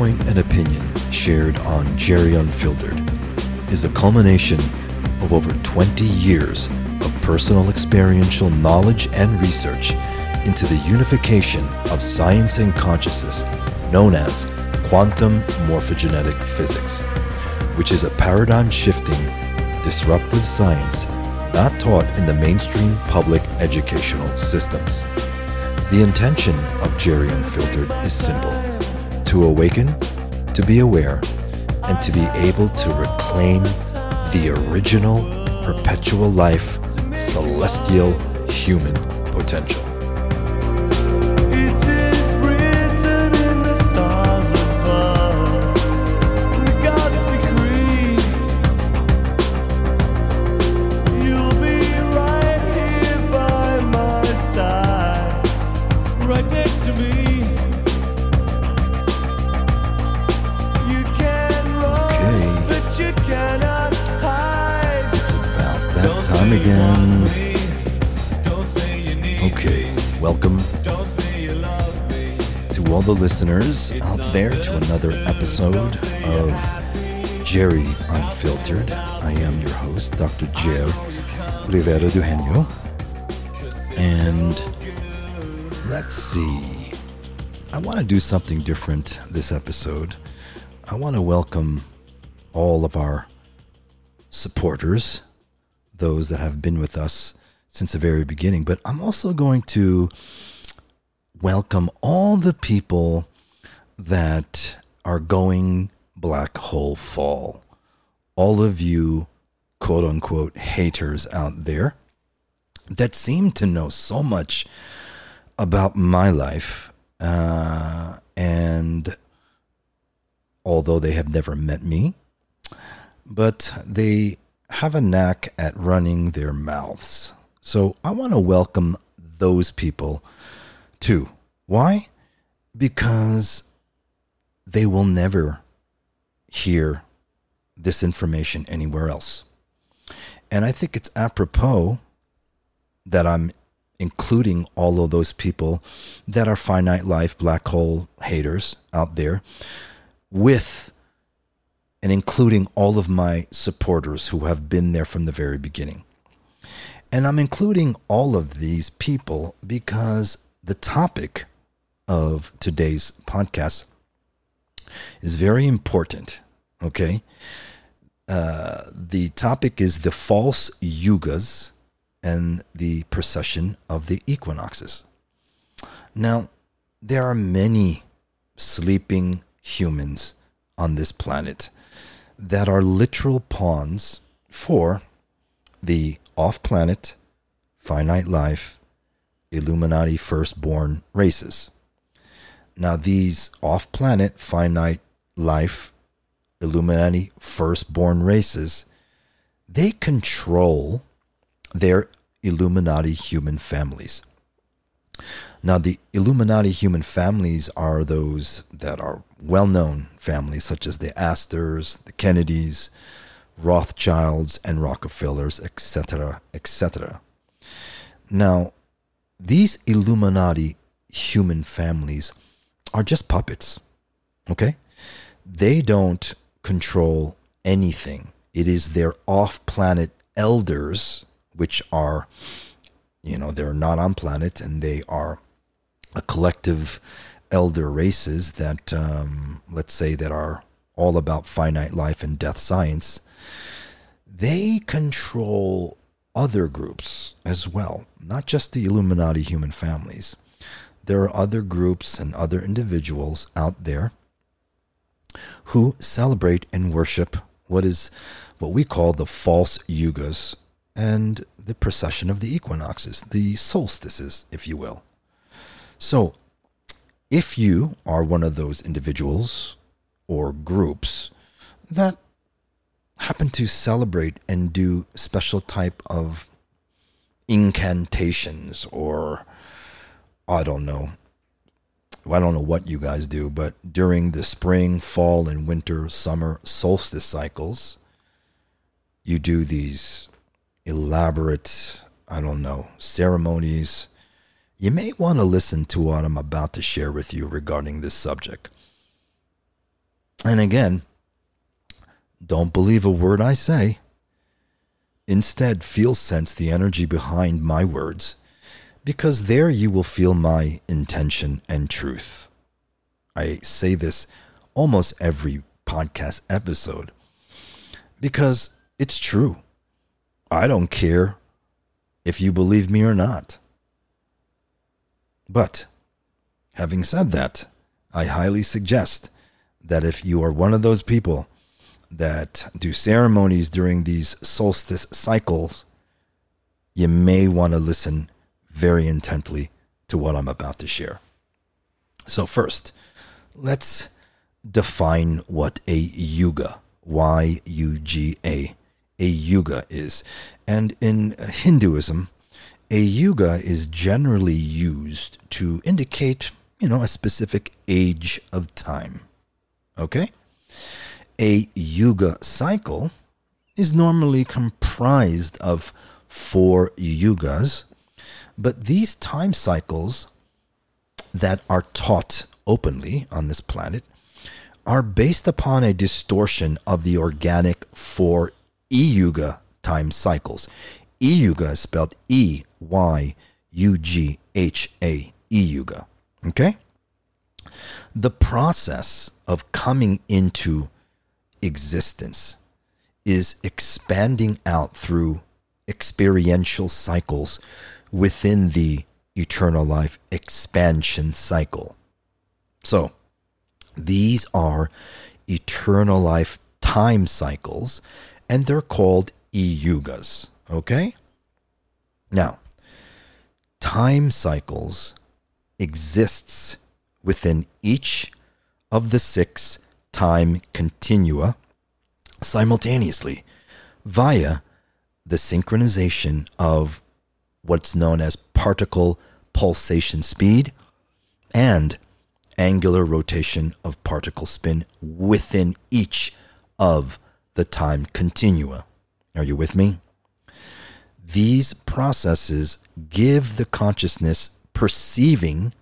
viewpoint and opinion shared on Jerry Unfiltered is a culmination of over 20 years of personal experiential knowledge and research into the unification of science and consciousness known as quantum morphogenetic physics, which is a paradigm shifting, disruptive science not taught in the mainstream public educational systems. The intention of Jerry Unfiltered is simple to awaken, to be aware, and to be able to reclaim the original, perpetual life, celestial human potential. All the listeners out there to another episode of Jerry Unfiltered. I am your host, Dr. Jer Rivera Duhenio. And let's see. I want to do something different this episode. I want to welcome all of our supporters, those that have been with us since the very beginning, but I'm also going to welcome all the people that are going black hole fall. All of you quote unquote haters out there that seem to know so much about my life. Uh, and although they have never met me, but they have a knack at running their mouths. So I want to welcome those people too. Why? Because they will never hear this information anywhere else. And I think it's apropos that I'm including all of those people that are finite life black hole haters out there with and including all of my supporters who have been there from the very beginning. And I'm including all of these people because the topic of today's podcast is very important. Okay. Uh, the topic is the false yugas and the precession of the equinoxes. Now, there are many sleeping humans on this planet that are literal pawns for the off planet, finite life, Illuminati firstborn races. Now, these off planet, finite life, Illuminati firstborn races, they control their Illuminati human families. Now, the Illuminati human families are those that are well known families, such as the Astors, the Kennedys, Rothschilds, and Rockefellers, etc., etc. Now, these Illuminati human families are just puppets, okay? They don't control anything. It is their off planet elders, which are, you know, they're not on planet and they are a collective elder races that, um, let's say, that are all about finite life and death science. They control other groups as well, not just the Illuminati human families. There are other groups and other individuals out there who celebrate and worship what is what we call the false yugas and the precession of the equinoxes, the solstices, if you will. So, if you are one of those individuals or groups that happen to celebrate and do special type of incantations or I don't know. I don't know what you guys do, but during the spring, fall, and winter, summer solstice cycles, you do these elaborate, I don't know, ceremonies. You may want to listen to what I'm about to share with you regarding this subject. And again, don't believe a word I say. Instead, feel sense the energy behind my words, because there you will feel my intention and truth. I say this almost every podcast episode because it's true. I don't care if you believe me or not. But, having said that, I highly suggest that if you are one of those people that do ceremonies during these solstice cycles, you may want to listen very intently to what I'm about to share. So, first, let's define what a yuga, Y U G A, a yuga is. And in Hinduism, a yuga is generally used to indicate, you know, a specific age of time. Okay? A yuga cycle is normally comprised of four yugas, but these time cycles that are taught openly on this planet are based upon a distortion of the organic four E Yuga time cycles. E Yuga is spelled E Y U G H A E Yuga. Okay? The process of coming into existence is expanding out through experiential cycles within the eternal life expansion cycle. So, these are eternal life time cycles, and they're called e-yugas. Okay? Now, time cycles exists within each of the six time continua simultaneously via the synchronization of what's known as particle pulsation speed and angular rotation of particle spin within each of the time continua. Are you with me? These processes give the consciousness perceiving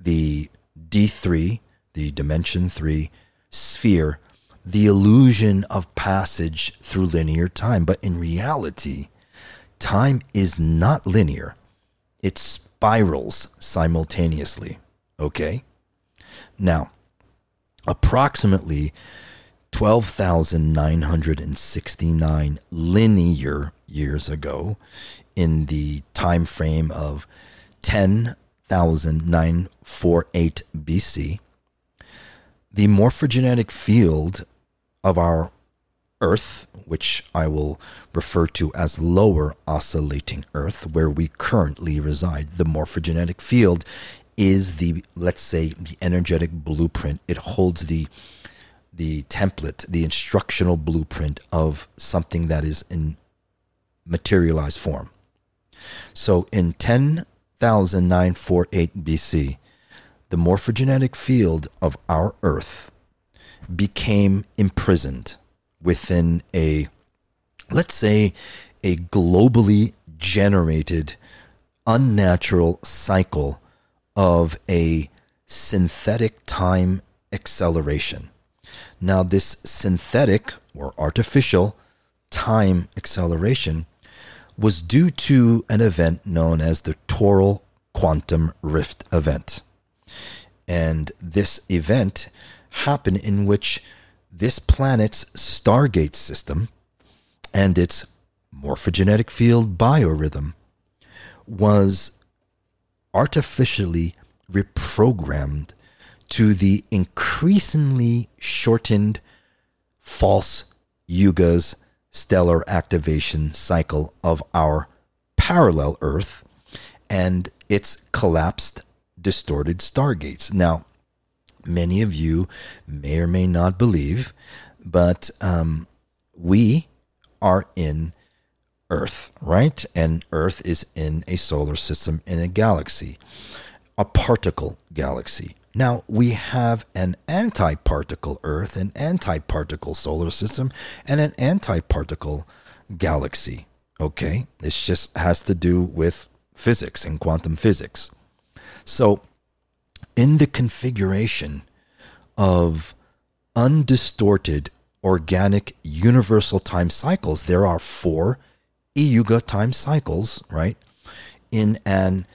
the D3, the dimension 3 sphere, the illusion of passage through linear time. But in reality, time is not linear, it spirals simultaneously. Okay? Now, approximately 12,969 linear years ago, in the time frame of 10,948 BC, the morphogenetic field of our Earth, which I will refer to as lower oscillating Earth, where we currently reside, the morphogenetic field is the let's say the energetic blueprint. It holds the the template, the instructional blueprint of something that is in materialized form. So in 10,948 BC, the morphogenetic field of our Earth became imprisoned within a, let's say, a globally generated unnatural cycle of a synthetic time acceleration. Now, this synthetic or artificial time acceleration was due to an event known as the Toral Quantum Rift event. And this event happened in which this planet's Stargate system and its morphogenetic field biorhythm was artificially reprogrammed to the increasingly shortened false yugas stellar activation cycle of our parallel Earth and its collapsed, distorted stargates. Now, many of you may or may not believe, but um, we are in Earth, right? And Earth is in a solar system in a galaxy, a particle galaxy. Now, we have an anti-particle Earth, an anti-particle solar system, and an anti-particle galaxy. Okay? This just has to do with physics and quantum physics. So, in the configuration of undistorted organic universal time cycles. There are four Iyuga time cycles, right? In an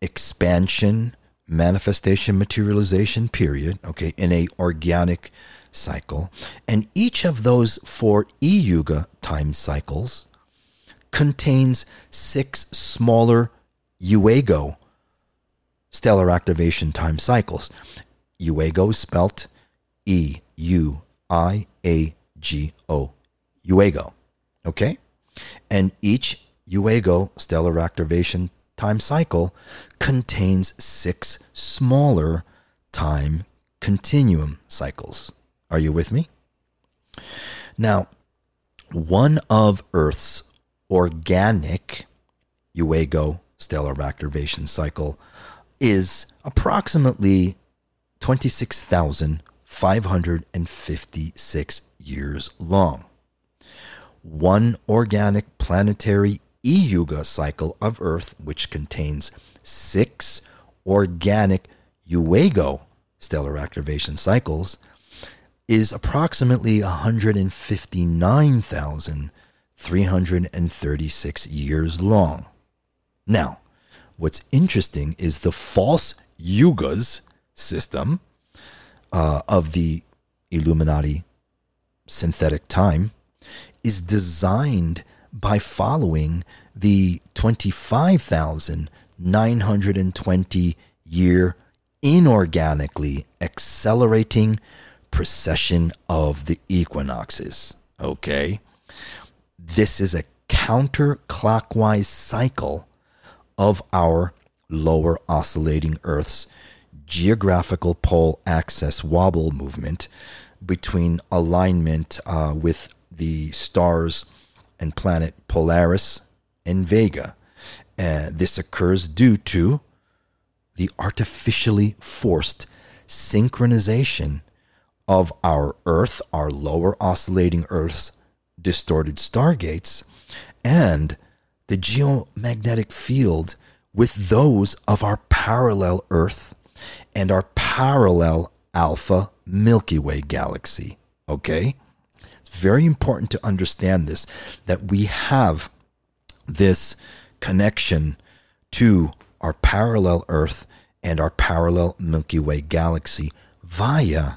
expansion, manifestation, materialization period, okay, in a organic cycle. And each of those four Iyuga time cycles contains six smaller Euiago stellar activation time cycles. Euiago spelt E U I A G O. Euiago. Okay? And each Euiago stellar activation time cycle contains six smaller time continuum cycles. Are you with me? Now, one of Earth's organic Euiago stellar activation cycle is approximately 26,556 years long. One organic planetary E-Yuga cycle of Earth, which contains six organic Euiago stellar activation cycles, is approximately 159,336 years long. Now, what's interesting is the false yugas system uh, of the Illuminati synthetic time is designed by following the 25,920 year inorganically accelerating precession of the equinoxes. Okay? This is a counterclockwise cycle of our lower oscillating Earth's geographical pole axis wobble movement between alignment uh, with the stars and planet Polaris and Vega. Uh, this occurs due to the artificially forced synchronization of our Earth, our lower oscillating Earth's distorted stargates, and the geomagnetic field with those of our parallel Earth and our parallel Alpha Milky Way galaxy. Okay? It's very important to understand this that we have this connection to our parallel Earth and our parallel Milky Way galaxy via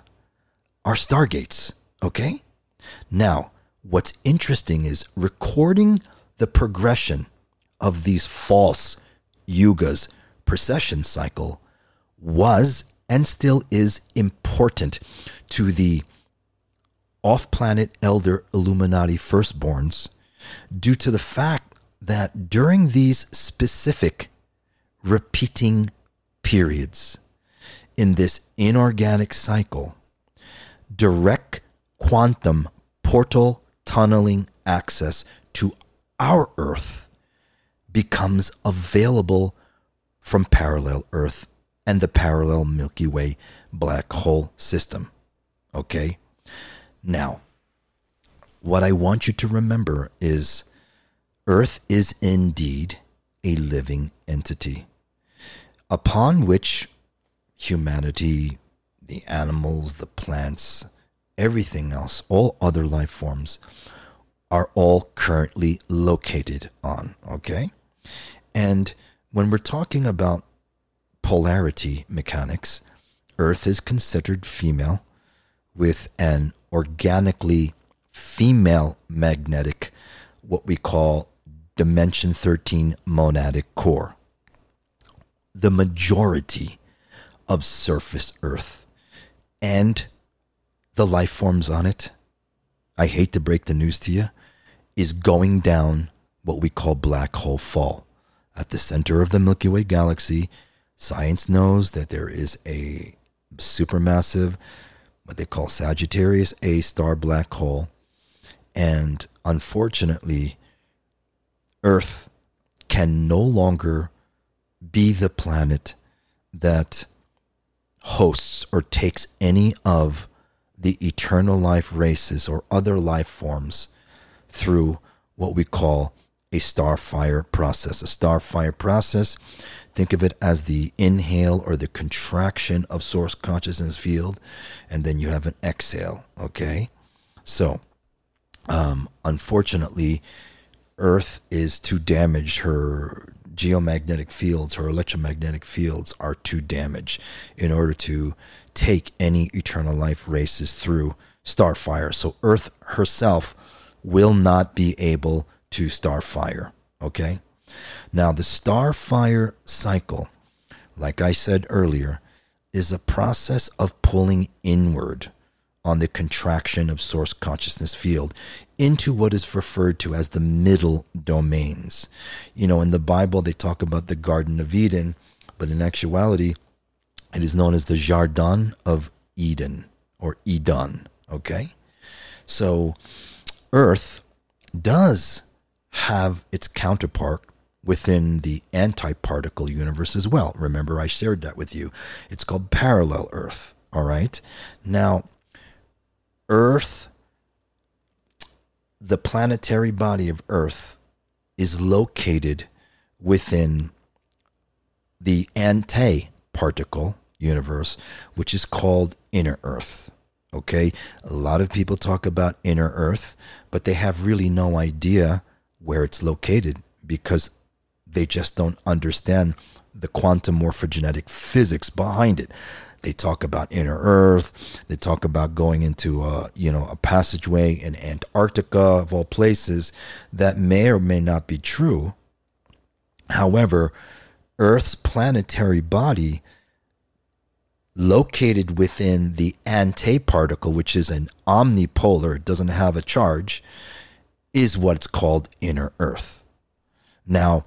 our stargates. Okay? Now, what's interesting is recording the progression of these false yugas precession cycle was and still is important to the off planet elder Illuminati firstborns due to the fact that during these specific repeating periods in this inorganic cycle, direct quantum portal tunneling access to our Earth becomes available from parallel Earth and the parallel Milky Way black hole system. Okay? Now, what I want you to remember is Earth is indeed a living entity upon which humanity, the animals, the plants, everything else, all other life forms are all currently located on. Okay? And when we're talking about polarity mechanics, Earth is considered female with an organically female magnetic, what we call dimension 13 monadic core. The majority of surface Earth and the life forms on it, I hate to break the news to you, is going down what we call black hole fall. At the center of the Milky Way galaxy, science knows that there is a supermassive, what they call Sagittarius A star black hole. And unfortunately, Earth can no longer be the planet that hosts or takes any of the eternal life races or other life forms through what we call a starfire process. A starfire process, think of it as the inhale or the contraction of source consciousness field, and then you have an exhale. Okay? So, um, unfortunately, Earth is too damaged. Her geomagnetic fields, her electromagnetic fields are too damaged in order to take any eternal life races through starfire. So Earth herself will not be able to starfire. Okay? Now, the starfire cycle, like I said earlier, is a process of pulling inward on the contraction of source consciousness field into what is referred to as the middle domains. You know, in the Bible, they talk about the Garden of Eden, but in actuality, it is known as the Jardin of Eden or Edon. Okay? So, Earth does have its counterpart within the antiparticle universe as well. Remember, I shared that with you. It's called parallel Earth. All right? Now, Earth, the planetary body of Earth, is located within the antiparticle universe, which is called inner Earth. Okay? A lot of people talk about inner Earth, but they have really no idea where it's located because they just don't understand the quantum morphogenetic physics behind it. They talk about inner Earth. They talk about going into a, you know a passageway in Antarctica of all places that may or may not be true. However, Earth's planetary body located within the antiparticle, which is an omnipolar, it doesn't have a charge, is what's called inner Earth. Now,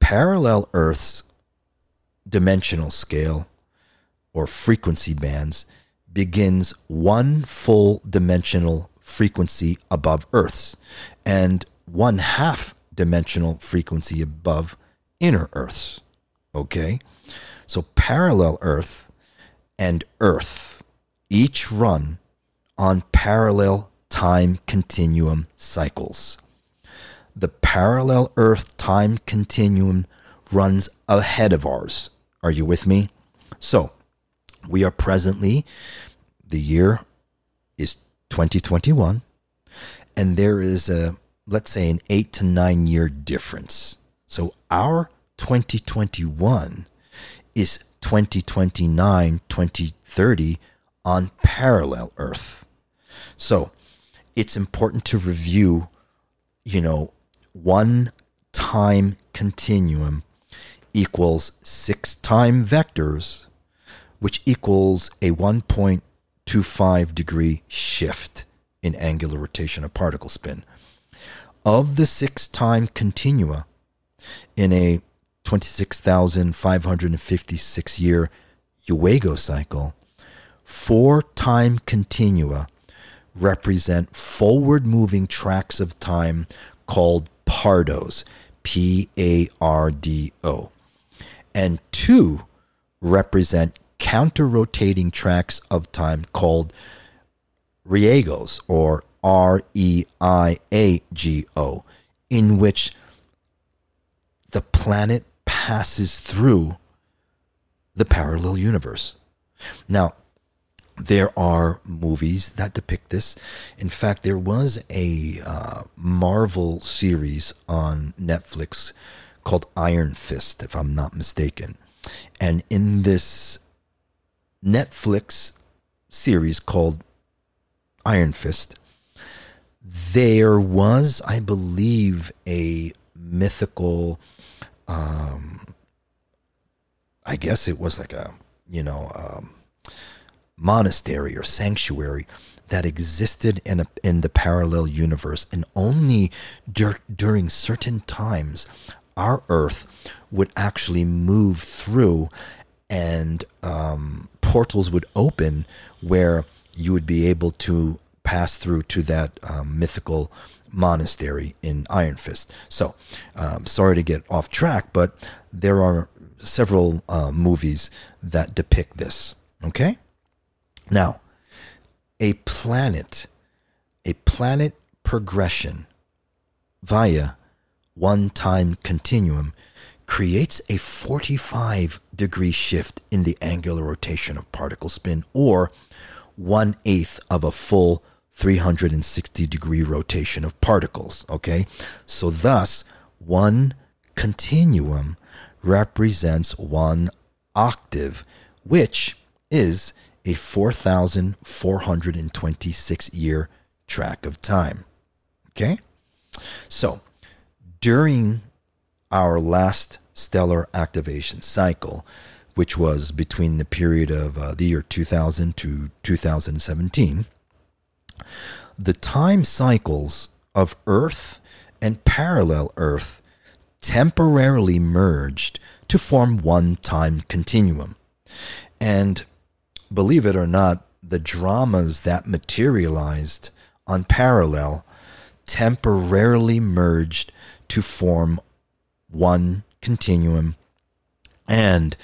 parallel Earth's dimensional scale or frequency bands begins one full dimensional frequency above Earth's and one half dimensional frequency above inner Earth's. Okay? So parallel Earth and Earth each run on parallel time continuum cycles. The parallel Earth time continuum runs ahead of ours. Are you with me? So, we are presently, the year is 2021, and there is a, let's say, an eight to nine year difference. So our 2021 is 2029, 2030 on parallel Earth. So it's important to review, you know, one time continuum equals six time vectors which equals a 1.25 degree shift in angular rotation of particle spin. Of the six time continua in a 26,556 year Euiago cycle, four time continua represent forward moving tracks of time called pardos, P A R D O, and two represent counter rotating tracks of time called reiagos or R E I A G O, in which the planet passes through the parallel universe. Now, there are movies that depict this. In fact, there was a uh, Marvel series on Netflix called Iron Fist, if I'm not mistaken. And in this Netflix series called Iron Fist, there was, I believe, a mythical, um, I guess it was like a, you know, um, monastery or sanctuary that existed in a, in the parallel universe, and only dur- during certain times, our Earth would actually move through and um, portals would open where you would be able to pass through to that um, mythical monastery in Iron Fist. So, um, sorry to get off track, but there are several uh, movies that depict this. Okay? Now, a planet, a planet progression via one time continuum creates a 45 degree shift in the angular rotation of particle spin, or one eighth of a full 360 degree rotation of particles. Okay, so thus one continuum represents one octave, which is a 4,426 year track of time. Okay? So, during our last stellar activation cycle, which was between the period of uh, the year 2000 to 2017, the time cycles of Earth and parallel Earth temporarily merged to form one time continuum. And believe it or not, the dramas that materialized on parallel temporarily merged to form one continuum and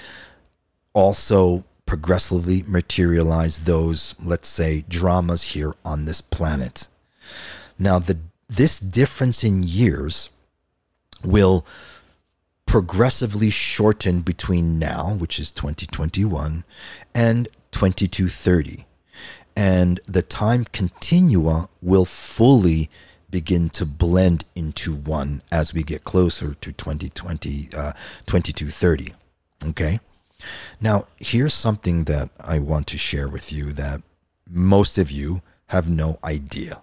also progressively materialize those, let's say, dramas here on this planet. Now, the, this difference in years will progressively shorten between now, which is 2021, and 2230. And the time continua will fully begin to blend into one as we get closer to 2020, uh, 2230. Okay? Now, here's something that I want to share with you that most of you have no idea.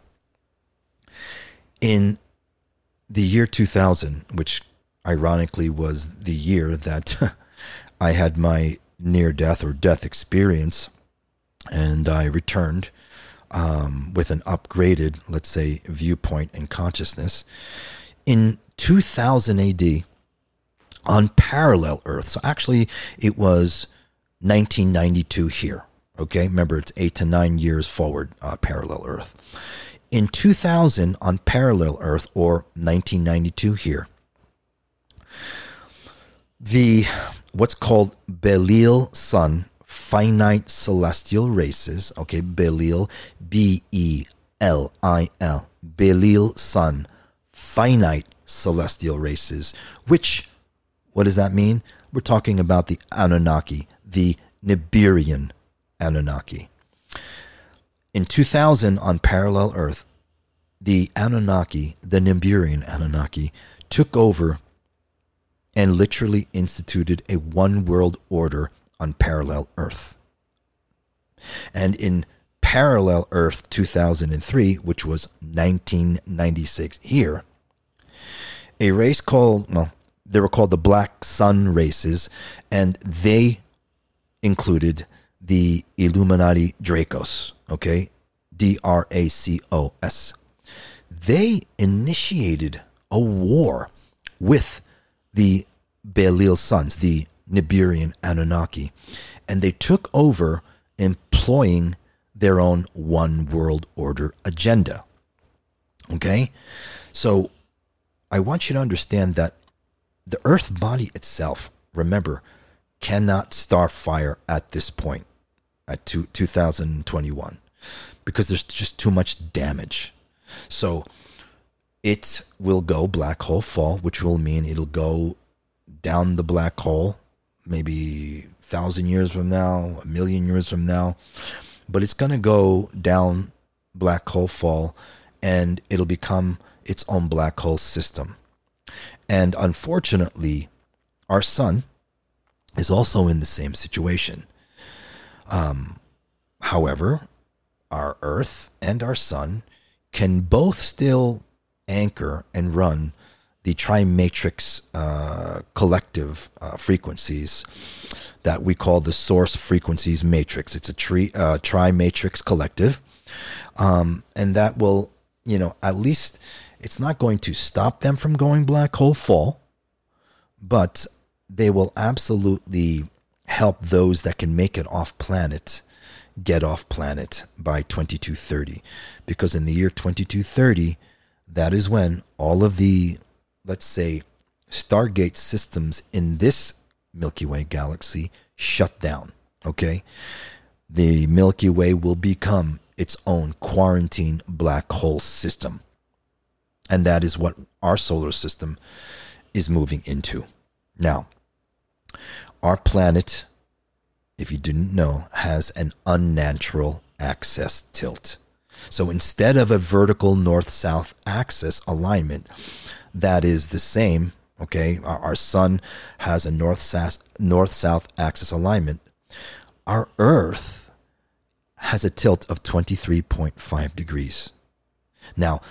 In the year 2000, which ironically was the year that I had my near death or death experience, and I returned um, with an upgraded, let's say, viewpoint and consciousness. In 2000 AD, on parallel Earth, so actually it was 1992 here. Okay, remember it's eight to nine years forward, uh, parallel Earth. In 2000 on parallel Earth, or 1992 here, the what's called Belil Sun finite celestial races, okay, Belil, B E L I L, Belil Sun, finite celestial races, which, what does that mean? We're talking about the Anunnaki, the Nibiruan Anunnaki. In 2000, on Parallel Earth, the Anunnaki, the Nibiruan Anunnaki, took over and literally instituted a one world order on parallel Earth. And in parallel Earth 2003, which was 1996 here, a race called, well, they were called the Black Sun races, and they included the Illuminati Dracos, okay? D R A C O S. They initiated a war with the Belil sons, the Nibiruan Anunnaki, and they took over employing their own one world order agenda. Okay? So I want you to understand that the earth body itself, remember, cannot starfire at this point, at two, 2021, because there's just too much damage. So it will go black hole fall, which will mean it'll go down the black hole, maybe thousand years from now, a million years from now. But it's going to go down black hole fall and it'll become its own black hole system. And unfortunately, our sun is also in the same situation. Um, however, our Earth and our sun can both still anchor and run the trimatrix uh, collective uh, frequencies that we call the source frequencies matrix. It's a tri uh, trimatrix collective, um, and that will, you know, at least it's not going to stop them from going black hole fall, but they will absolutely help those that can make it off planet get off planet by 2230 because in the year 2230 that is when all of the let's say, Stargate systems in this Milky Way galaxy shut down. Okay? The Milky Way will become its own quarantine black hole system. And that is what our solar system is moving into. Now, our planet, if you didn't know, has an unnatural axis tilt. So instead of a vertical north south axis alignment that is the same, okay, our, our sun has a north south north south axis alignment. Our Earth has a tilt of 23.5 degrees. Now,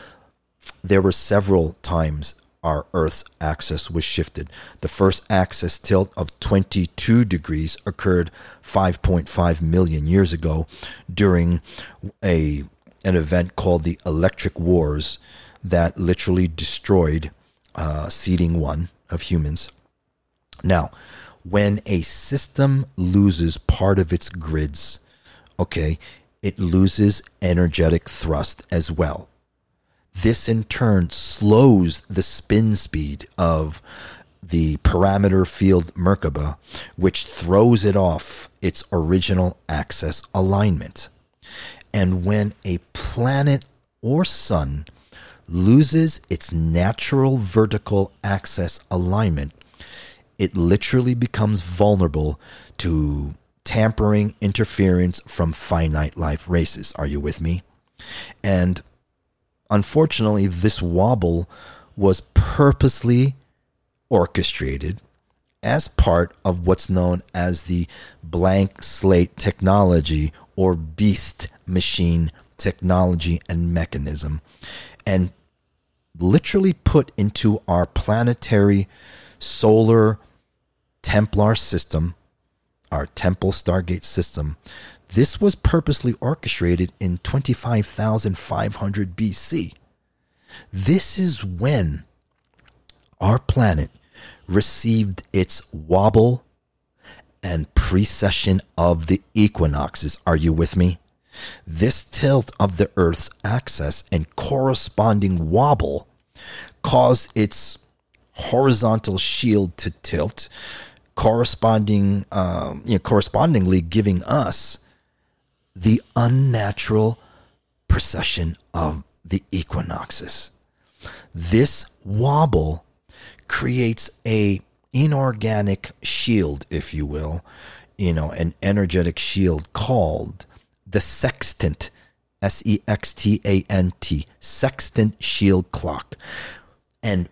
there were several times our Earth's axis was shifted. The first axis tilt of 22 degrees occurred 5.5 million years ago during a an event called the Electric Wars that literally destroyed uh, seeding one of humans. Now, when a system loses part of its grids, okay, it loses energetic thrust as well. This in turn slows the spin speed of the parameter field Merkaba, which throws it off its original axis alignment. And when a planet or sun loses its natural vertical axis alignment, it literally becomes vulnerable to tampering interference from finite life races. Are you with me? And unfortunately, this wobble was purposely orchestrated as part of what's known as the blank slate technology or beast machine technology and mechanism, and literally put into our planetary solar Templar system, our Temple Stargate system, this was purposely orchestrated in 25,500 BC. This is when our planet received its wobble and precession of the equinoxes. Are you with me? This tilt of the Earth's axis and corresponding wobble caused its horizontal shield to tilt, corresponding, um, you know, correspondingly giving us the unnatural precession of the equinoxes. This wobble creates a inorganic shield, if you will, you know, an energetic shield called the sextant, S E X T A N T, sextant shield clock. And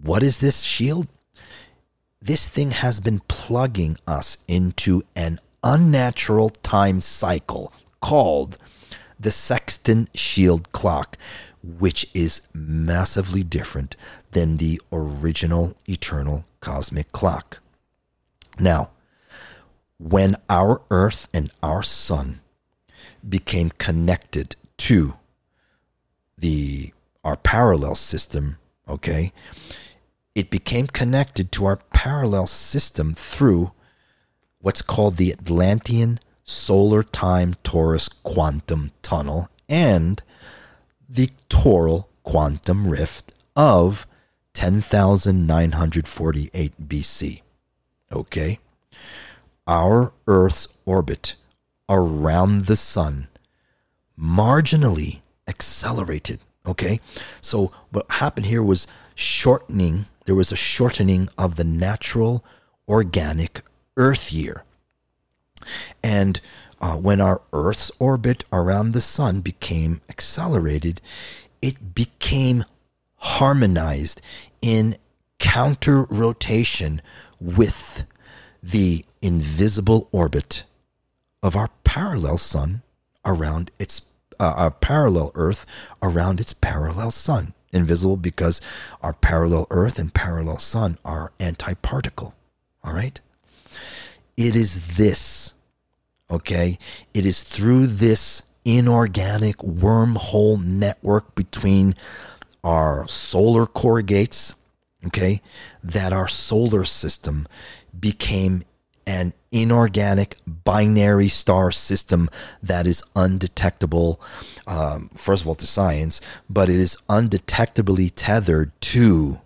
what is this shield? This thing has been plugging us into an unnatural time cycle called the sextant shield clock, which is massively different than the original eternal cosmic clock. Now, when our earth and our sun became connected to the our parallel system, okay? It became connected to our parallel system through what's called the Atlantean Solar Time Torus Quantum Tunnel and the Toral Quantum Rift of 10,948 BC. Okay? Our Earth's orbit around the sun marginally accelerated. Okay. So what happened here was shortening, there was a shortening of the natural organic Earth year. And uh, when our Earth's orbit around the sun became accelerated, it became harmonized in counter rotation with the invisible orbit of our parallel sun around its uh, our parallel Earth around its parallel sun. Invisible because our parallel Earth and parallel sun are antiparticle. All right? It is this, okay? It is through this inorganic wormhole network between our solar corrugates, okay, that our solar system became an inorganic binary star system that is undetectable, um, first of all, to science, but it is undetectably tethered to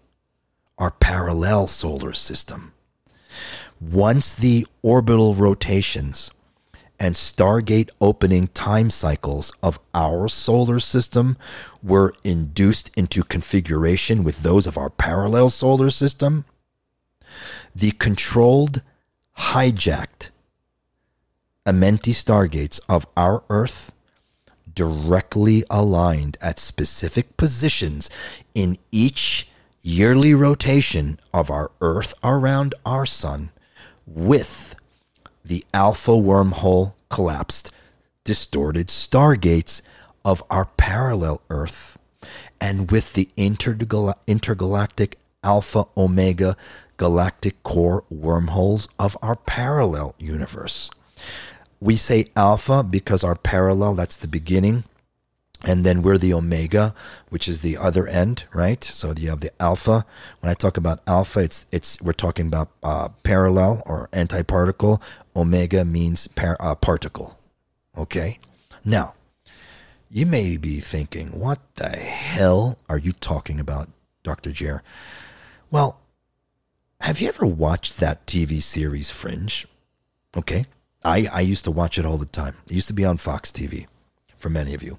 our parallel solar system. Once the orbital rotations and Stargate opening time cycles of our solar system were induced into configuration with those of our parallel solar system, the controlled, hijacked Amenti stargates of our Earth directly aligned at specific positions in each yearly rotation of our Earth around our Sun with the alpha wormhole collapsed, distorted stargates of our parallel Earth, and with the intergal- intergalactic alpha omega galactic core wormholes of our parallel universe. We say alpha because our parallel, that's the beginning. And then we're the omega, which is the other end, right? So you have the alpha. When I talk about alpha, it's it's we're talking about uh, parallel or antiparticle. Omega means par- uh, particle. Okay. Now, you may be thinking, what the hell are you talking about, Dr. Jer? Well, have you ever watched that TV series Fringe? Okay. I, I used to watch it all the time. It used to be on Fox TV for many of you.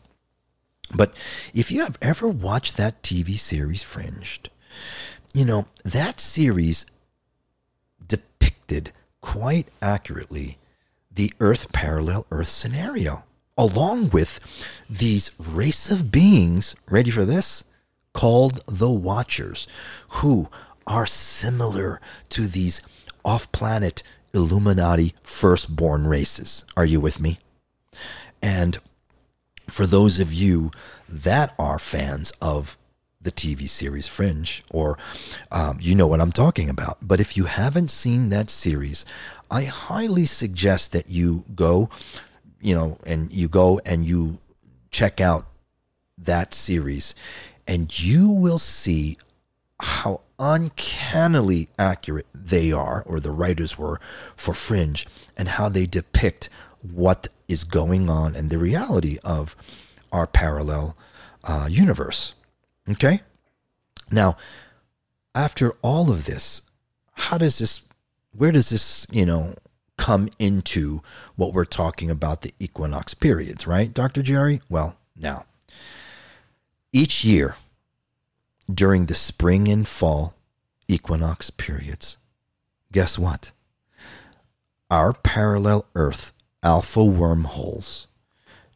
But if you have ever watched that TV series Fringe, you know, that series depicted quite accurately the Earth parallel Earth scenario, along with these race of beings, ready for this, called the Watchers, who are similar to these off planet Illuminati firstborn races. Are you with me? And for those of you that are fans of the TV series Fringe, or um, you know what I'm talking about. But if you haven't seen that series, I highly suggest that you go, you know, and you go and you check out that series, and you will see how uncannily accurate they are, or the writers were, for Fringe, and how they depict what is going on and the reality of our parallel uh, universe. Okay? Now, after all of this, how does this, where does this, you know, come into what we're talking about the equinox periods, right, Dr. Jerry? Well, now, each year during the spring and fall equinox periods, guess what? Our parallel Earth alpha wormholes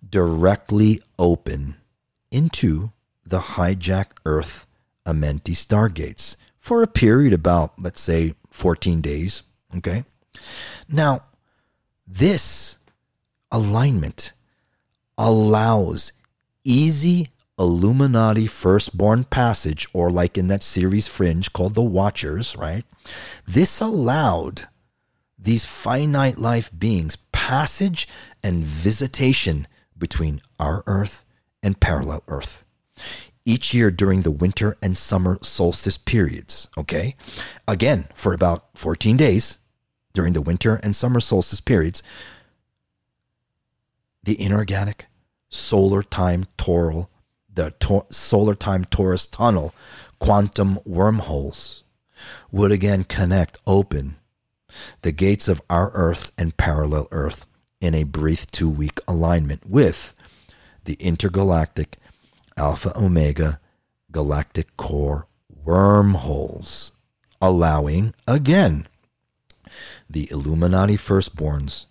directly open into the hijack Earth Amenti stargates for a period about, let's say, 14 days. Okay. Now, this alignment allows easy Illuminati firstborn passage, or like in that series Fringe called The Watchers, right? This allowed these finite life beings passage and visitation between our Earth and parallel Earth. Each year during the winter and summer solstice periods, okay? Again, for about 14 days during the winter and summer solstice periods, the inorganic solar time toral, the solar time torus tunnel quantum wormholes would again connect open the gates of our Earth and parallel Earth in a brief two week alignment with the intergalactic Alpha Omega galactic core wormholes, allowing again the Illuminati firstborns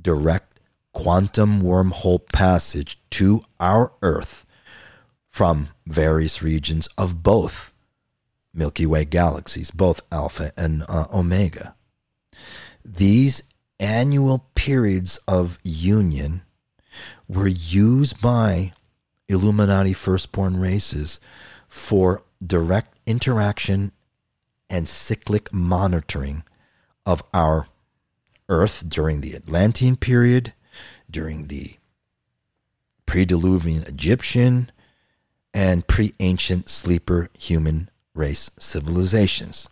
direct quantum wormhole passage to our Earth from various regions of both Milky Way galaxies, both Alpha and uh, Omega. These annual periods of union were used by Illuminati firstborn races for direct interaction and cyclic monitoring of our Earth during the Atlantean period, during the pre-Diluvian Egyptian, and pre-ancient sleeper human race civilizations.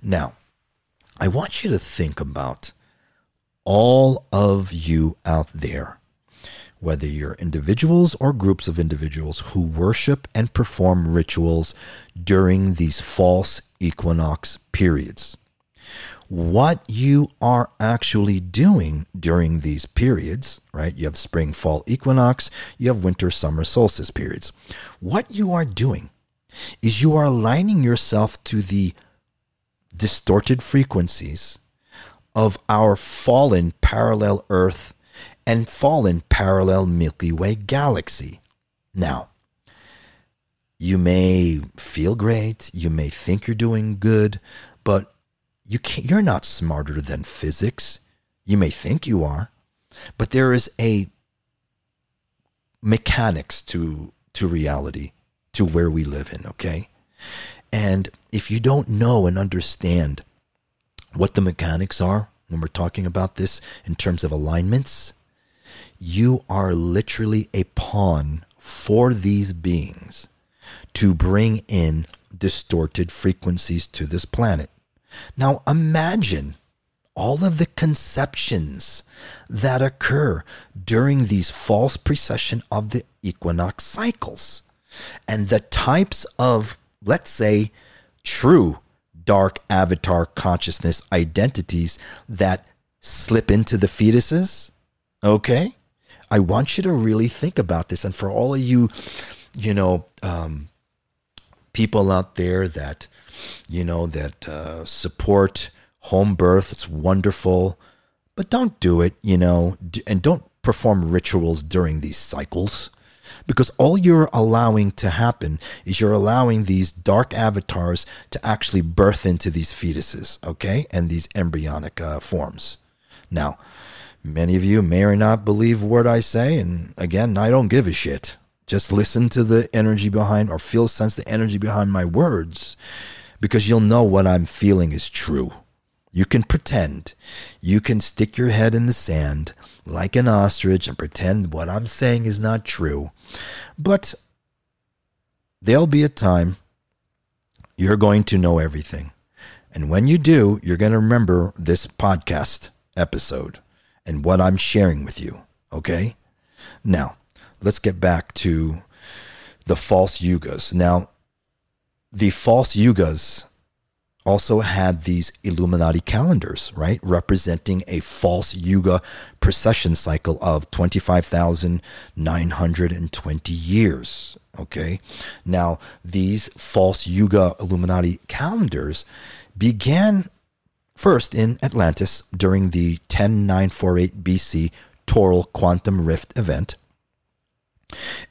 Now, I want you to think about all of you out there, whether you're individuals or groups of individuals who worship and perform rituals during these false equinox periods. what you are actually doing during these periods, right? You have spring, fall equinox, you have winter, summer solstice periods. What you are doing is you are aligning yourself to the distorted frequencies of our fallen parallel Earth and fallen parallel Milky Way galaxy. Now, you may feel great, you may think you're doing good, but you can't, you're not smarter than physics. You may think you are, but there is a mechanics to to reality, to where we live in, okay? And if you don't know and understand what the mechanics are when we're talking about this in terms of alignments, you are literally a pawn for these beings to bring in distorted frequencies to this planet. Now imagine all of the conceptions that occur during these false precession of the equinox cycles and the types of, let's say, true dark avatar consciousness identities that slip into the fetuses. Okay? I want you to really think about this. And for all of you, you know, um, people out there that, you know, that uh, support home birth, it's wonderful, but don't do it, you know, and don't perform rituals during these cycles because all you're allowing to happen is you're allowing these dark avatars to actually birth into these fetuses, okay, and these embryonic uh, forms. Now, Many of you may or not believe what I say, and again, I don't give a shit. Just listen to the energy behind or feel sense the energy behind my words because you'll know what I'm feeling is true. You can pretend. You can stick your head in the sand like an ostrich and pretend what I'm saying is not true. But there'll be a time you're going to know everything. And when you do, you're going to remember this podcast episode and what I'm sharing with you. Okay? Now, let's get back to the false yugas. Now, the false yugas also had these Illuminati calendars, right? Representing a false yuga precession cycle of 25,920 years. Okay. Now, these false yuga Illuminati calendars began First, in Atlantis during the 10948 BC Toral Quantum Rift event.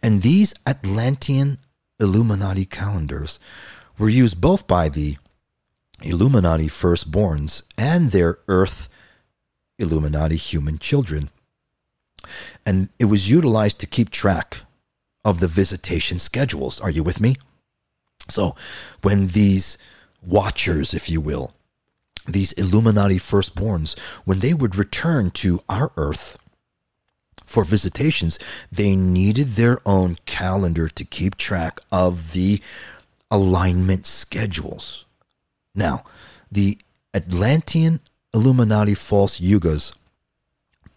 And these Atlantean Illuminati calendars were used both by the Illuminati firstborns and their Earth Illuminati human children. And it was utilized to keep track of the visitation schedules. Are you with me? So, when these watchers, if you will, these Illuminati firstborns, when they would return to our earth for visitations, they needed their own calendar to keep track of the alignment schedules. Now, the Atlantean Illuminati false yugas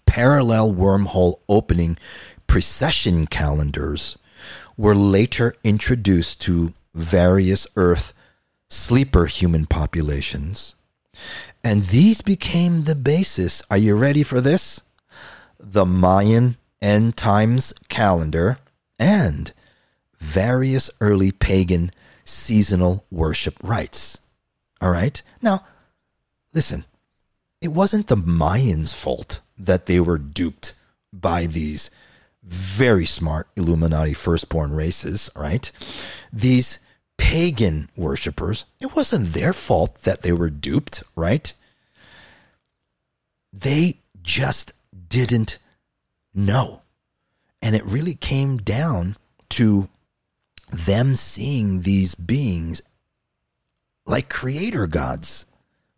parallel wormhole opening precession calendars were later introduced to various Earth sleeper human populations and these became the basis. Are you ready for this? The Mayan end times calendar and various early pagan seasonal worship rites. All right? Now, listen, it wasn't the Mayans' fault that they were duped by these very smart Illuminati firstborn races, right? These pagan worshippers, it wasn't their fault that they were duped, right? They just didn't know. And it really came down to them seeing these beings like creator gods,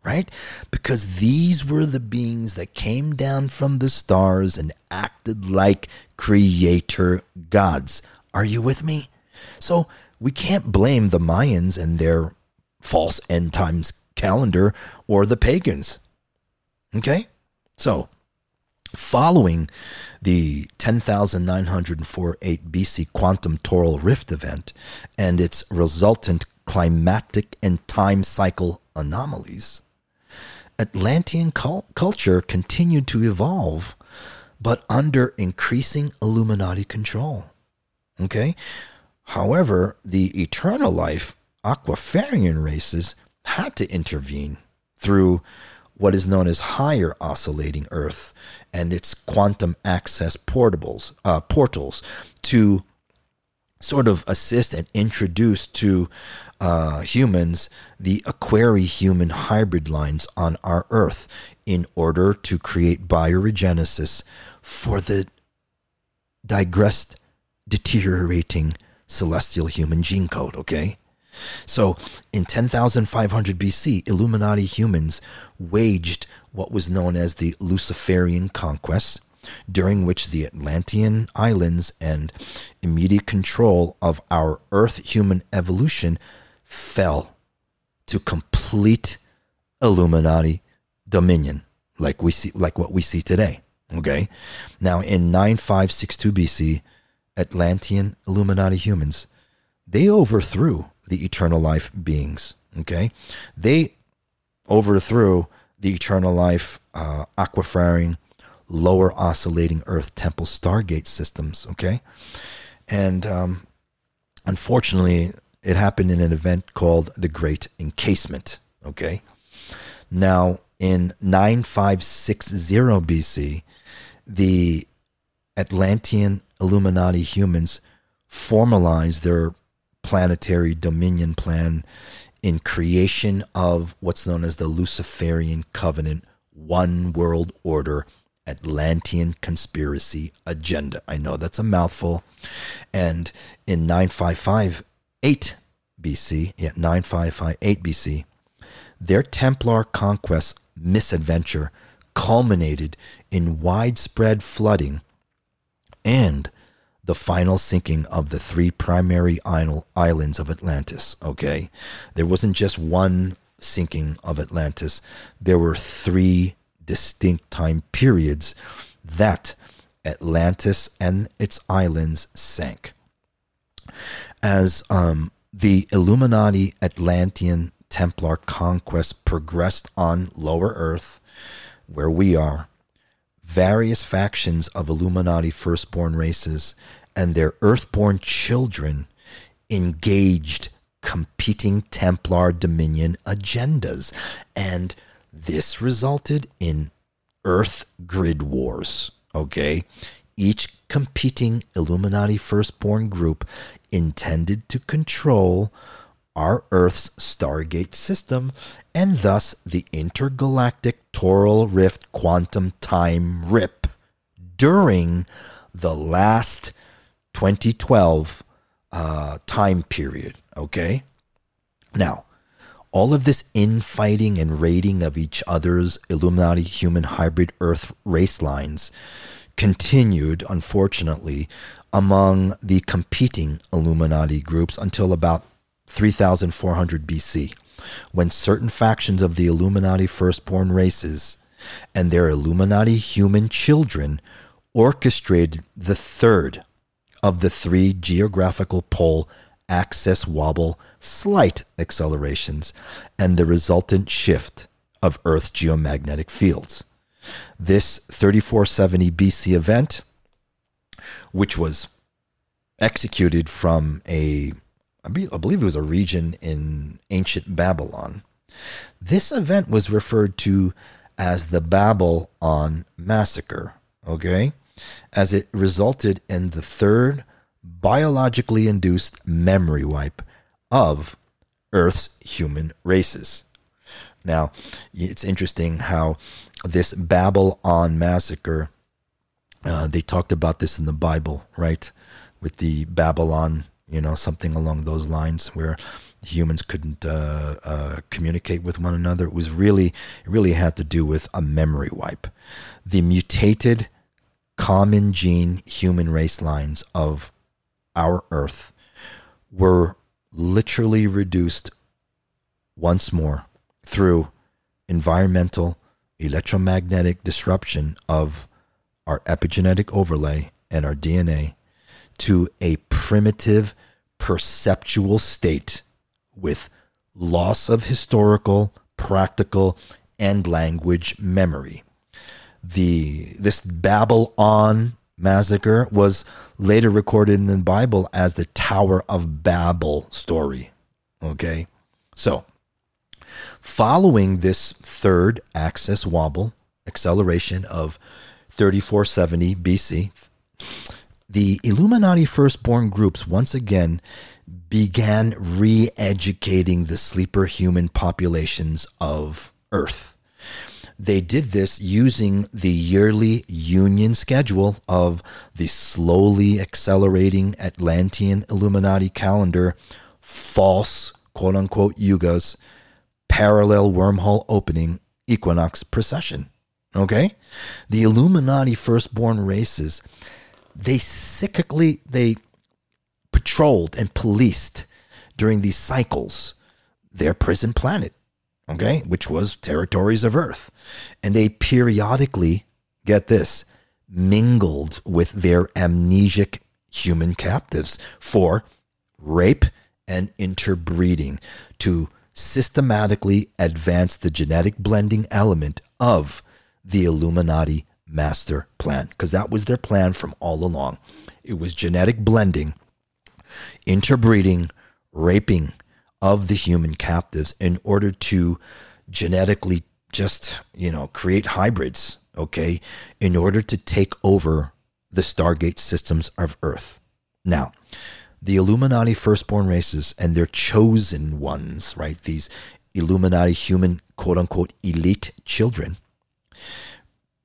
right? Because these were the beings that came down from the stars and acted like creator gods. Are you with me? So we can't blame the Mayans and their false end times calendar or the pagans. Okay? So, following the 10,948 BC quantum toral rift event and its resultant climatic and time cycle anomalies, Atlantean cul- culture continued to evolve, but under increasing Illuminati control. Okay? However, the eternal life Aquafarian races had to intervene through what is known as higher oscillating Earth and its quantum access portables, uh, portals to sort of assist and introduce to uh, humans the aquari human hybrid lines on our Earth in order to create bioregenesis for the digressed, deteriorating celestial human gene code, okay? So in 10,500 BC, Illuminati humans waged what was known as the Luciferian conquest, during which the Atlantean islands and immediate control of our Earth human evolution fell to complete Illuminati dominion, like we see, like what we see today. Okay, now in 9562 BC, Atlantean Illuminati humans they overthrew the eternal life beings. Okay, they overthrew the eternal life uh, lower oscillating Earth temple stargate systems. Okay, and um, unfortunately, it happened in an event called the Great Encasement. Okay, now in 9560 BC, the Atlantean Illuminati humans formalized their planetary dominion plan in creation of what's known as the Luciferian Covenant One World Order Atlantean Conspiracy Agenda. I know that's a mouthful. And in 9558 BC, yeah, 9558 BC, their Templar conquest misadventure culminated in widespread flooding and the final sinking of the three primary islands of Atlantis. Okay. There wasn't just one sinking of Atlantis, there were three distinct time periods that Atlantis and its islands sank. As um, the Illuminati Atlantean Templar conquest progressed on lower Earth, where we are, various factions of Illuminati firstborn races and their earthborn children engaged competing Templar Dominion agendas. And this resulted in Earth grid wars. Okay? Each competing Illuminati firstborn group intended to control our Earth's Stargate system and thus the intergalactic Toral Rift quantum time rip during the last 2012 uh, time period. Okay? Now, all of this infighting and raiding of each other's Illuminati human hybrid Earth race lines continued, unfortunately, among the competing Illuminati groups until about 3400 BC, when certain factions of the Illuminati firstborn races and their Illuminati human children orchestrated the third of the three geographical pole axis wobble slight accelerations and the resultant shift of Earth's geomagnetic fields. This 3470 BC event, which was executed from a, I believe it was a region in ancient Babylon, this event was referred to as the Babylon Massacre, okay? As it resulted in the third biologically induced memory wipe of Earth's human races. Now, it's interesting how this Babylon massacre, uh, they talked about this in the Bible, right? With the Babylon, you know, something along those lines where humans couldn't uh, uh, communicate with one another. It was really, it really had to do with a memory wipe. The mutated common gene human race lines of our Earth were literally reduced once more through environmental electromagnetic disruption of our epigenetic overlay and our DNA to a primitive perceptual state with loss of historical, practical, and language memory. The this Babel-on massacre was later recorded in the Bible as the Tower of Babel story. Okay? So, following this third axis wobble acceleration of 3470 BC, the Illuminati firstborn groups once again began re educating the sleeper human populations of Earth. They did this using the yearly union schedule of the slowly accelerating Atlantean Illuminati calendar, false quote unquote yugas, parallel wormhole opening, equinox precession. Okay? The Illuminati firstborn races, they cyclically, they patrolled and policed during these cycles their prison planet, okay, which was territories of Earth. And they periodically, get this, mingled with their amnesic human captives for rape and interbreeding to systematically advance the genetic blending element of the Illuminati master plan, because that was their plan from all along. It was genetic blending interbreeding, raping of the human captives in order to genetically just, you know, create hybrids, okay, in order to take over the Stargate systems of Earth. Now, the Illuminati firstborn races and their chosen ones, right, these Illuminati human quote unquote elite children,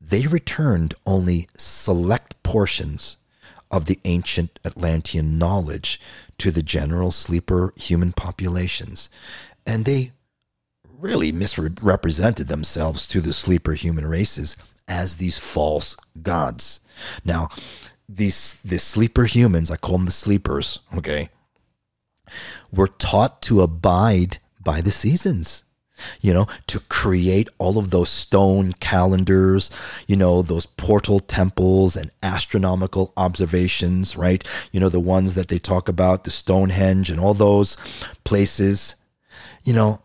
they returned only select portions of the ancient Atlantean knowledge to the general sleeper human populations. And they really misrepresented themselves to the sleeper human races as these false gods. Now, these the sleeper humans, I call them the sleepers, okay, were taught to abide by the seasons you know, to create all of those stone calendars, you know, those portal temples and astronomical observations, right? You know, the ones that they talk about, the Stonehenge and all those places. You know,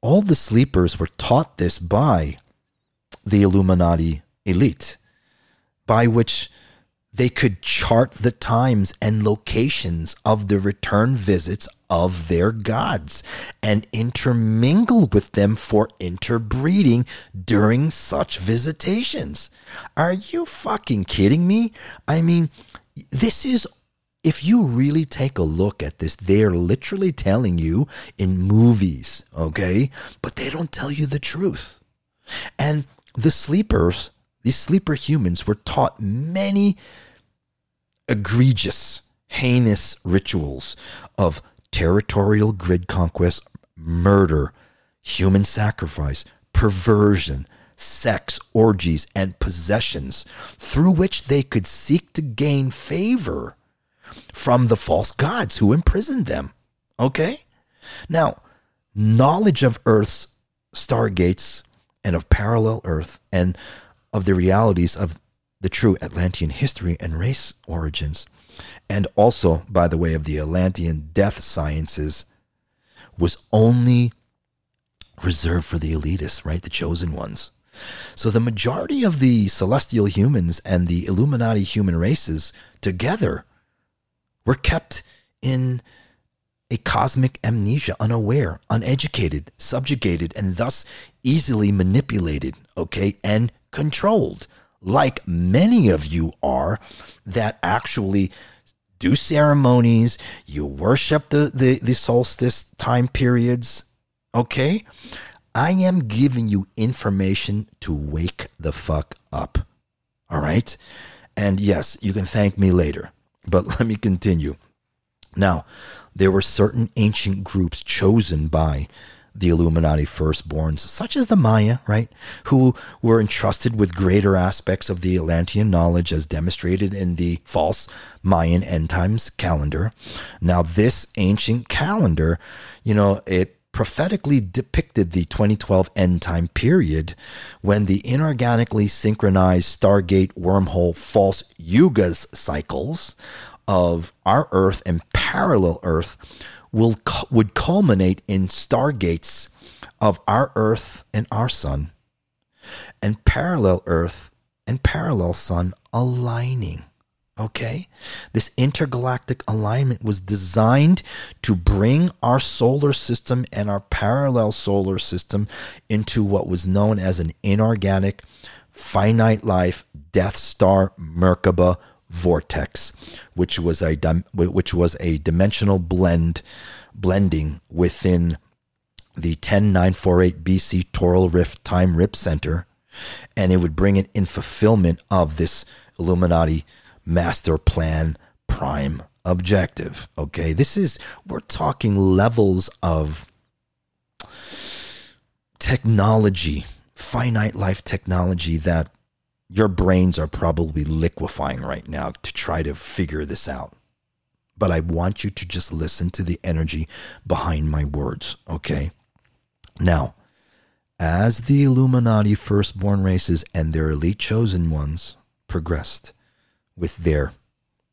all the sleepers were taught this by the Illuminati elite, by which they could chart the times and locations of the return visits of their gods and intermingle with them for interbreeding during such visitations. Are you fucking kidding me? I mean, this is if you really take a look at this, they're literally telling you in movies, okay? But they don't tell you the truth. And the sleepers, these sleeper humans, were taught many egregious, heinous rituals of territorial grid conquest, murder, human sacrifice, perversion, sex, orgies, and possessions through which they could seek to gain favor from the false gods who imprisoned them. Okay? Now, knowledge of Earth's stargates and of parallel Earth and of the realities of the true Atlantean history and race origins and also by the way of the Atlantean death sciences, was only reserved for the elitists, right? The chosen ones. So the majority of the celestial humans and the Illuminati human races together were kept in a cosmic amnesia, unaware, uneducated, subjugated, and thus easily manipulated, okay, and controlled, like many of you are that actually do ceremonies, you worship the, the, the solstice time periods. Okay? I am giving you information to wake the fuck up. All right? And yes, you can thank me later, but let me continue. Now, there were certain ancient groups chosen by the Illuminati firstborns, such as the Maya, right, who were entrusted with greater aspects of the Atlantean knowledge as demonstrated in the false Mayan end times calendar. Now, this ancient calendar, you know, it prophetically depicted the 2012 end time period when the inorganically synchronized Stargate wormhole false Yugas cycles of our Earth and parallel Earth will would culminate in stargates of our Earth and our Sun, and parallel Earth and parallel Sun aligning. Okay? This intergalactic alignment was designed to bring our solar system and our parallel solar system into what was known as an inorganic, finite life Death Star Merkaba vortex, which was a which was a dimensional blend blending within the 10948 BC Toral Rift Time Rip Center, and it would bring it in fulfillment of this Illuminati master plan prime objective. Okay, this is, we're talking levels of technology, finite life technology that your brains are probably liquefying right now to try to figure this out. But I want you to just listen to the energy behind my words, okay? Now, as the Illuminati firstborn races and their elite chosen ones progressed, with their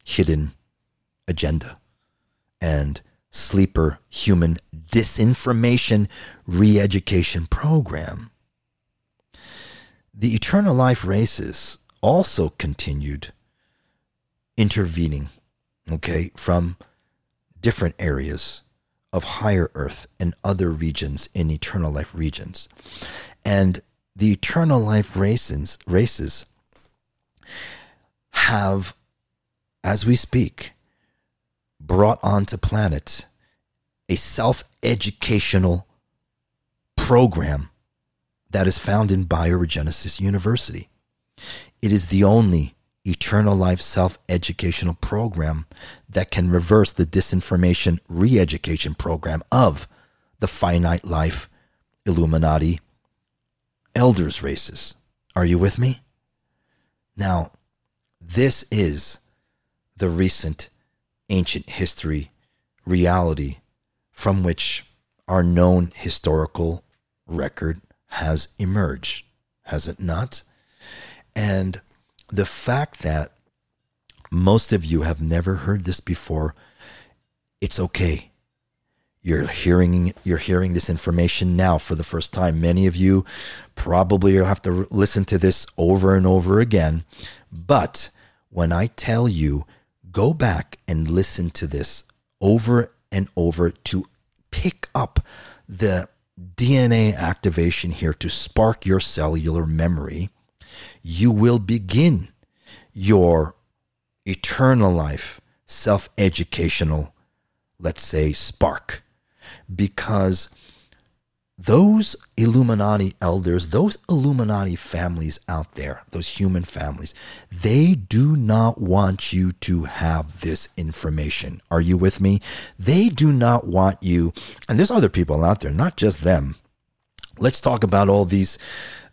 hidden agenda and sleeper human disinformation re education program. The eternal life races also continued intervening, okay, from different areas of higher earth and other regions in eternal life regions. And the eternal life races, races have, as we speak, brought onto planet a self educational program that is found in Bioregenesis University. It is the only eternal life self educational program that can reverse the disinformation re education program of the finite life Illuminati elders races. Are you with me? Now, this is the recent ancient history reality from which our known historical record has emerged, has it not? And the fact that most of you have never heard this before, it's okay. You're hearing you're hearing this information now for the first time. Many of you probably have to listen to this over and over again, but when I tell you, go back and listen to this over and over to pick up the DNA activation here to spark your cellular memory, you will begin your eternal life self educational, let's say, spark. Because those Illuminati elders, those Illuminati families out there, those human families, they do not want you to have this information. Are you with me? They do not want you, and there's other people out there, not just them. Let's talk about all these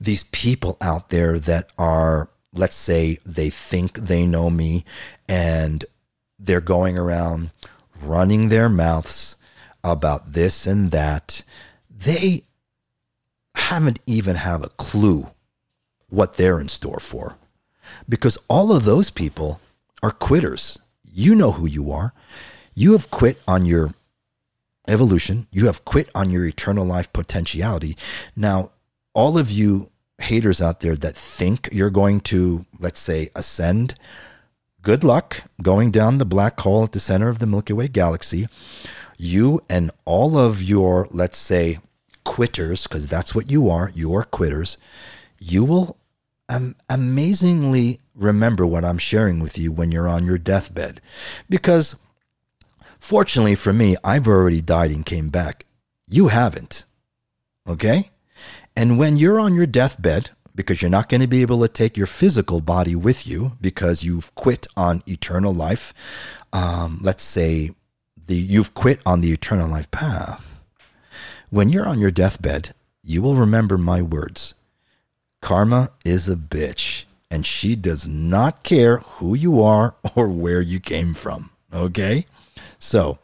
these people out there that are, let's say, they think they know me and they're going around running their mouths about this and that they haven't even have a clue what they're in store for because all of those people are quitters. You know who you are. You have quit on your evolution. You have quit on your eternal life potentiality. Now, all of you haters out there that think you're going to, let's say, ascend, good luck going down the black hole at the center of the Milky Way galaxy. You and all of your, let's say, quitters, because that's what you are, you are quitters, you will am- amazingly remember what I'm sharing with you when you're on your deathbed. Because fortunately for me, I've already died and came back. You haven't. Okay? And when you're on your deathbed, because you're not going to be able to take your physical body with you because you've quit on eternal life. Um, let's say the you've quit on the eternal life path when you're on your deathbed, you will remember my words. Karma is a bitch, and she does not care who you are or where you came from. Okay? So,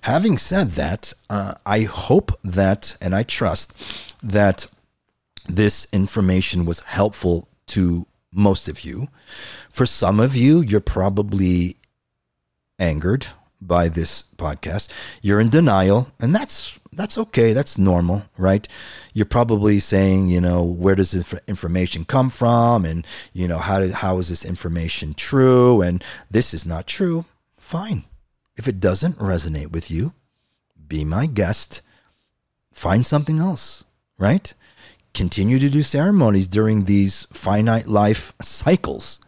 having said that, uh, I hope that, and I trust that this information was helpful to most of you. For some of you, you're probably angered by this podcast. You're in denial, and that's that's okay. That's normal, right? You're probably saying, you know, where does this information come from, and you know, how did, how is this information true, and this is not true. Fine. If it doesn't resonate with you, be my guest. Find something else, right? Continue to do ceremonies during these finite life cycles.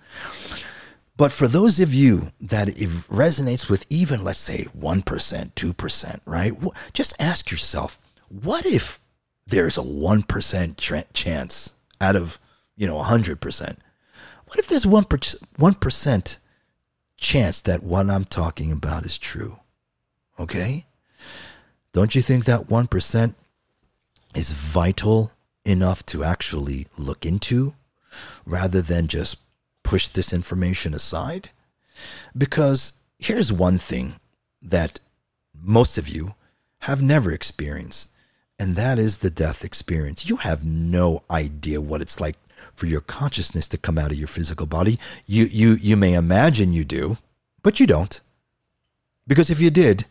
But for those of you that it resonates with even, let's say, 1%, 2%, right? Just ask yourself, what if there's a 1% tra- chance out of, you know, 100%? What if there's 1%, 1% chance that what I'm talking about is true? Okay? Don't you think that 1% is vital enough to actually look into rather than just push this information aside? Because here's one thing that most of you have never experienced, and that is the death experience. You have no idea what it's like for your consciousness to come out of your physical body. You you you may imagine you do, but you don't. Because if you did,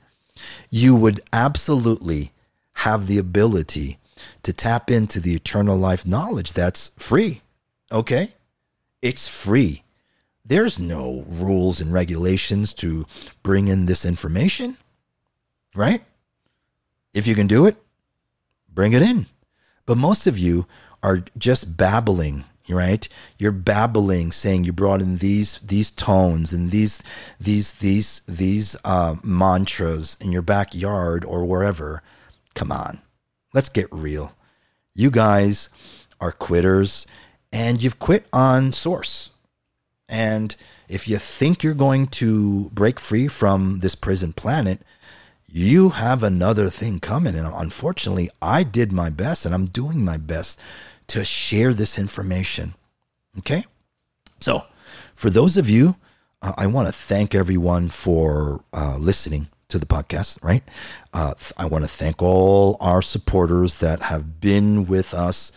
you would absolutely have the ability to tap into the eternal life knowledge that's free. Okay? It's free. There's no rules and regulations to bring in this information, right? If you can do it, bring it in. But most of you are just babbling, right? You're babbling, saying you brought in these these tones and these these these these uh, mantras in your backyard or wherever. Come on, let's get real. You guys are quitters and you've quit on source. And if you think you're going to break free from this prison planet, you have another thing coming. And unfortunately, I did my best and I'm doing my best to share this information. Okay? So, for those of you, uh, I want to thank everyone for uh, listening to the podcast, right? Uh, I want to thank all our supporters that have been with us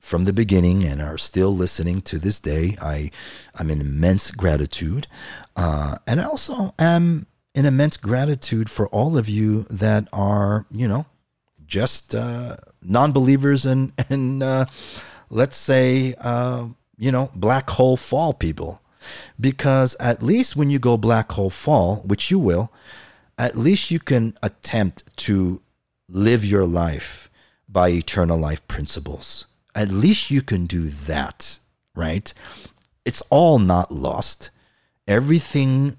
from the beginning and are still listening to this day. I, I'm in immense gratitude. Uh, and I also am in immense gratitude for all of you that are, you know, just uh, non believers and, and uh, let's say, uh, you know, black hole fall people. Because at least when you go black hole fall, which you will, at least you can attempt to live your life by eternal life principles at least you can do that, right? It's all not lost. Everything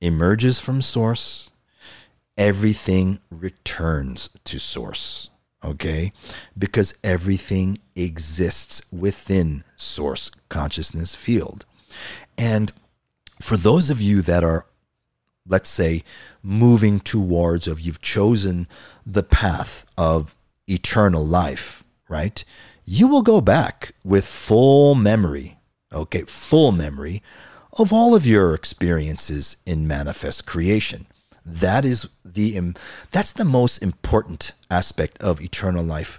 emerges from source, everything returns to source, okay? Because everything exists within source consciousness field. And for those of you that are let's say moving towards of you've chosen the path of eternal life right you will go back with full memory, okay, full memory of all of your experiences in manifest creation. That is the that's the most important aspect of eternal life.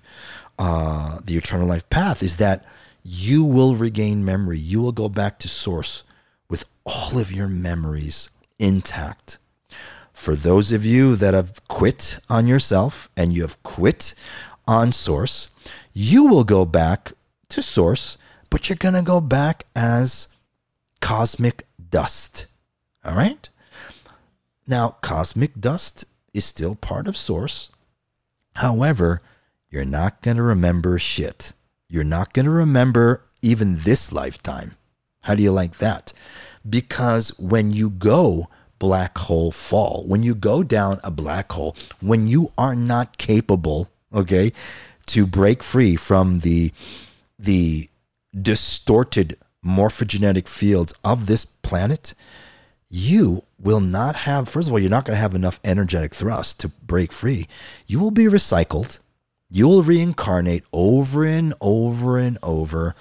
Uh, the eternal life path is that you will regain memory. You will go back to source with all of your memories intact. For those of you that have quit on yourself and you have quit on source, you will go back to source, but you're going to go back as cosmic dust. All right? Now, cosmic dust is still part of source. However, you're not going to remember shit. You're not going to remember even this lifetime. How do you like that? Because when you go black hole fall, when you go down a black hole, when you are not capable, okay, to break free from the the distorted morphogenetic fields of this planet, you will not have, first of all, you're not going to have enough energetic thrust to break free. You will be recycled. You will reincarnate over and over and over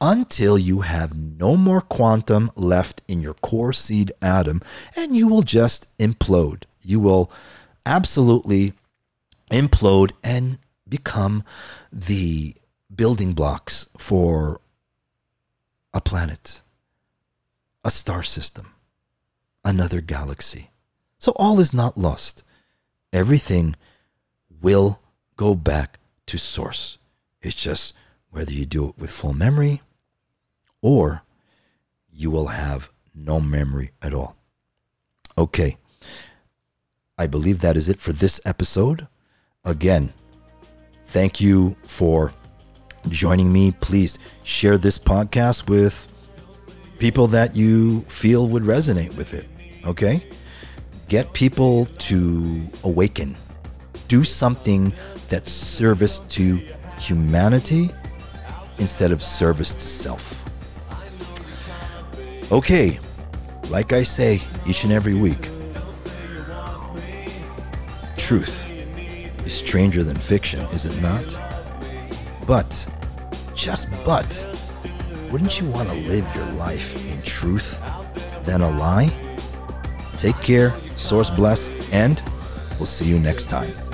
until you have no more quantum left in your core seed atom and you will just implode. You will absolutely implode and become the building blocks for a planet, a star system, another galaxy, So all is not lost. Everything will go back to source. It's just whether you do it with full memory or you will have no memory at all. Okay. I believe that is it for this episode. Again, thank you for joining me. Please share this podcast with people that you feel would resonate with it. Okay? Get people to awaken. Do something that's service to humanity instead of service to self. Okay, like I say each and every week, truth is stranger than fiction, is it not? But, just but, wouldn't you want to live your life in truth than a lie? Take care, source bless, and we'll see you next time.